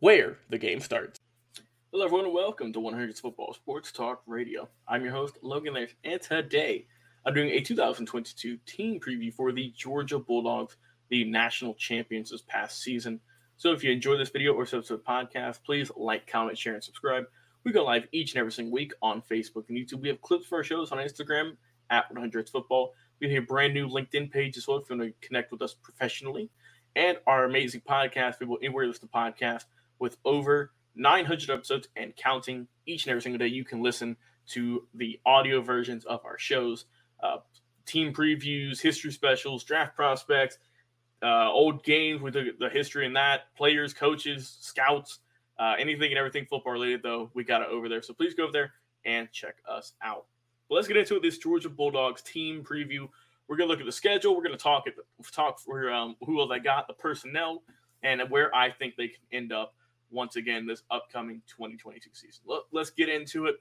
where the game starts. Hello, everyone, and welcome to 100s Football Sports Talk Radio. I'm your host, Logan Laird, and today I'm doing a 2022 team preview for the Georgia Bulldogs, the national champions this past season. So if you enjoy this video or subscribe to the podcast, please like, comment, share, and subscribe. We go live each and every single week on Facebook and YouTube. We have clips for our shows on Instagram at 100s Football. We have a brand new LinkedIn page as well if you want to connect with us professionally. And our amazing podcast, people anywhere listen to podcast with over 900 episodes and counting each and every single day. You can listen to the audio versions of our shows, uh, team previews, history specials, draft prospects, uh, old games with the, the, history and that, players, coaches, scouts, uh, anything and everything football related, though, we got it over there. So please go over there and check us out. But let's get into it. This Georgia Bulldogs team preview. We're gonna look at the schedule. We're gonna talk at, talk for um, who I got, the personnel, and where I think they can end up once again this upcoming 2022 season. Let's get into it.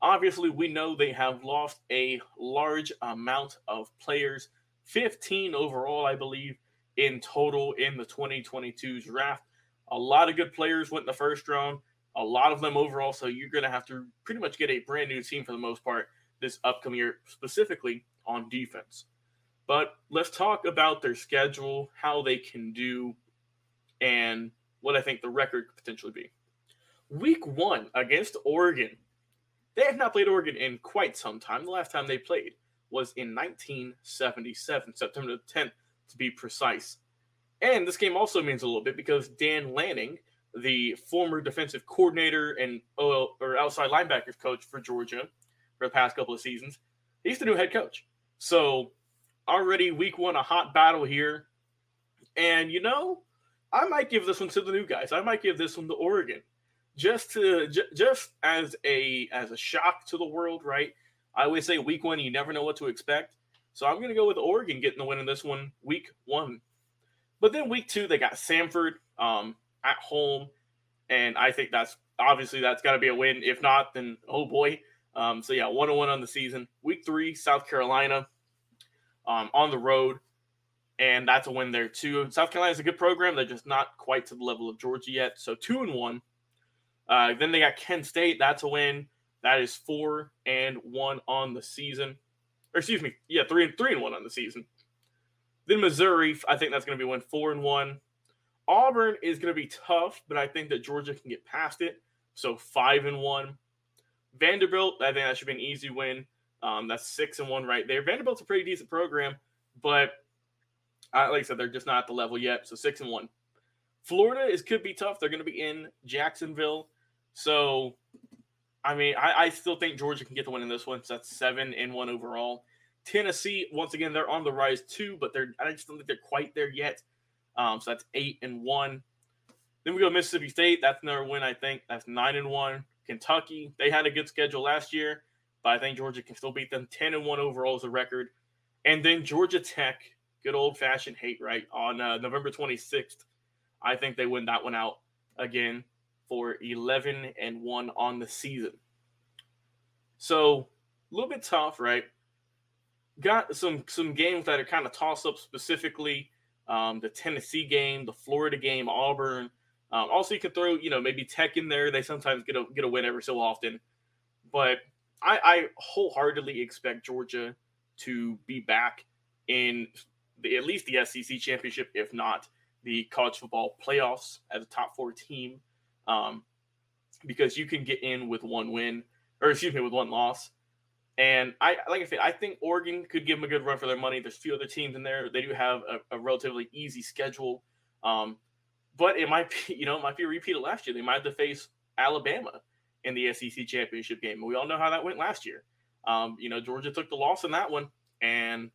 Obviously, we know they have lost a large amount of players, 15 overall, I believe, in total in the 2022 draft. A lot of good players went in the first round, a lot of them overall. So you're going to have to pretty much get a brand new team for the most part this upcoming year, specifically on defense. But let's talk about their schedule, how they can do, and what I think the record could potentially be. Week one against Oregon. They have not played Oregon in quite some time. The last time they played was in 1977, September 10th to be precise. And this game also means a little bit because Dan Lanning, the former defensive coordinator and or outside linebackers coach for Georgia for the past couple of seasons, he's the new head coach. So already week one, a hot battle here. And you know, I might give this one to the new guys. I might give this one to Oregon, just to j- just as a as a shock to the world, right? I always say week one, you never know what to expect. So I'm going to go with Oregon getting the win in this one, week one. But then week two, they got Samford um, at home, and I think that's obviously that's got to be a win. If not, then oh boy. Um, so yeah, one on one on the season. Week three, South Carolina um, on the road and that's a win there too. South Carolina is a good program; they're just not quite to the level of Georgia yet. So two and one. Uh, then they got Kent State. That's a win. That is four and one on the season. Or excuse me, yeah, three and three and one on the season. Then Missouri, I think that's going to be one four and one. Auburn is going to be tough, but I think that Georgia can get past it. So five and one. Vanderbilt, I think that should be an easy win. Um, that's six and one right there. Vanderbilt's a pretty decent program, but like I said, they're just not at the level yet. So six and one. Florida is could be tough. They're going to be in Jacksonville. So, I mean, I, I still think Georgia can get the win in this one. So that's seven and one overall. Tennessee, once again, they're on the rise too, but they're I just don't think they're quite there yet. Um, so that's eight and one. Then we go Mississippi State. That's another win, I think. That's nine and one. Kentucky, they had a good schedule last year, but I think Georgia can still beat them. Ten and one overall is a record. And then Georgia Tech, good old fashioned hate right on uh, November 26th. I think they win that one out again for 11 and 1 on the season. So, a little bit tough, right? Got some some games that are kind of toss up specifically. Um, the Tennessee game, the Florida game, Auburn. Um, also, you could throw, you know, maybe Tech in there. They sometimes get a get a win every so often, but I, I wholeheartedly expect Georgia to be back in the, at least the SEC championship, if not the college football playoffs as a top four team, um, because you can get in with one win or excuse me with one loss. And I like I said, I think Oregon could give them a good run for their money. There's a few other teams in there. They do have a, a relatively easy schedule, um, but it might be you know it might be a repeat of last year. They might have to face Alabama in the SEC championship game. We all know how that went last year. Um, you know Georgia took the loss in that one, and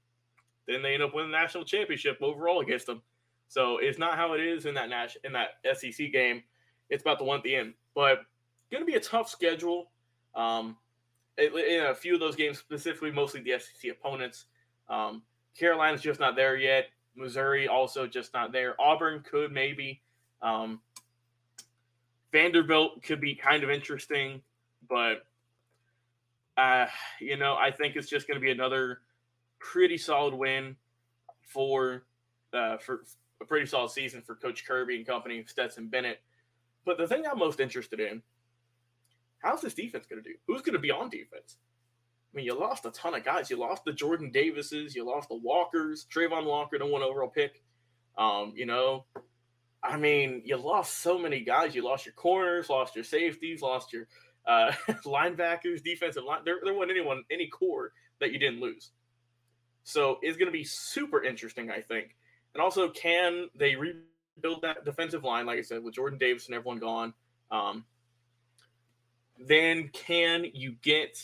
then they end up winning the national championship overall against them. So it's not how it is in that Nash in that SEC game. It's about the one at the end, but going to be a tough schedule. Um, in a few of those games, specifically, mostly the SEC opponents. Um, Carolina's just not there yet. Missouri also just not there. Auburn could maybe. Um, Vanderbilt could be kind of interesting, but uh, you know, I think it's just going to be another pretty solid win for uh, for a pretty solid season for Coach Kirby and company, Stetson Bennett. But the thing I'm most interested in, how's this defense going to do? Who's going to be on defense? I mean, you lost a ton of guys. You lost the Jordan Davises, you lost the Walkers, Travon Walker, the one overall pick. Um, you know, I mean, you lost so many guys. You lost your corners, lost your safeties, lost your uh, linebackers, defensive line. There, there wasn't anyone, any core that you didn't lose. So it's going to be super interesting, I think. And also, can they rebuild that defensive line, like I said, with Jordan Davis and everyone gone? Um, then can you get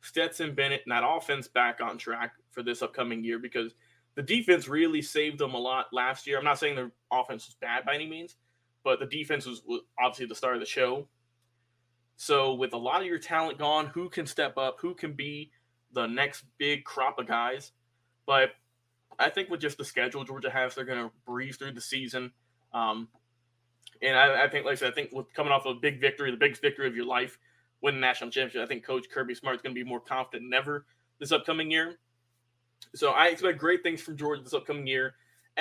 Stetson Bennett and that offense back on track for this upcoming year? Because the defense really saved them a lot last year. I'm not saying the offense was bad by any means, but the defense was, was obviously the star of the show. So, with a lot of your talent gone, who can step up? Who can be the next big crop of guys? But I think with just the schedule Georgia has, they're going to breeze through the season. Um, and I, I, think, like I said, I think with coming off a big victory, the biggest victory of your life, win the national championship, I think Coach Kirby Smart is going to be more confident than ever this upcoming year. So I expect great things from Georgia this upcoming year.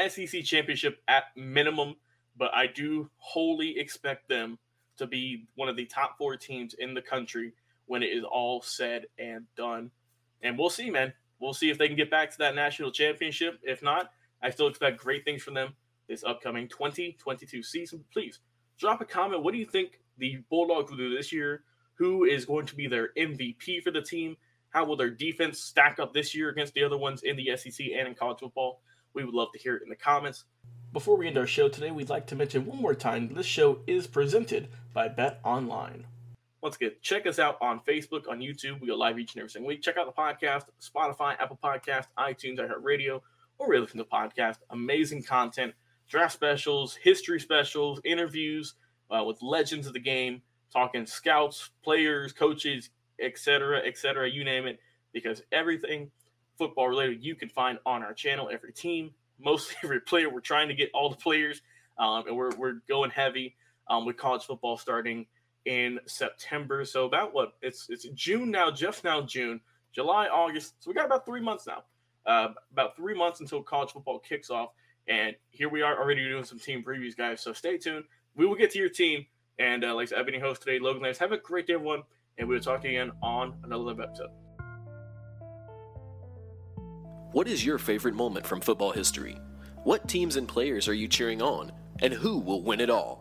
SEC championship at minimum, but I do wholly expect them to be one of the top four teams in the country when it is all said and done. And we'll see, man. We'll see if they can get back to that national championship. If not, I still expect great things from them this upcoming 2022 season. Please drop a comment. What do you think the Bulldogs will do this year? Who is going to be their MVP for the team? How will their defense stack up this year against the other ones in the SEC and in college football? We would love to hear it in the comments. Before we end our show today, we'd like to mention one more time this show is presented by Bet Online. Once again, check us out on Facebook, on YouTube. We go live each and every single week. Check out the podcast, Spotify, Apple Podcast, iTunes, iHeartRadio, or you listen to podcast. Amazing content, draft specials, history specials, interviews uh, with legends of the game, talking scouts, players, coaches, etc., etc. You name it, because everything football related you can find on our channel. Every team, mostly every player. We're trying to get all the players, um, and we're we're going heavy um, with college football starting in September. So about what it's it's June now, just now June, July, August. So we got about three months now. Uh, about three months until college football kicks off, and here we are already doing some team previews, guys. So stay tuned. We will get to your team. And uh, like I said, I've host today, Logan Lance. Have a great day, everyone, and we will talk again on another episode. What is your favorite moment from football history? What teams and players are you cheering on? And who will win it all?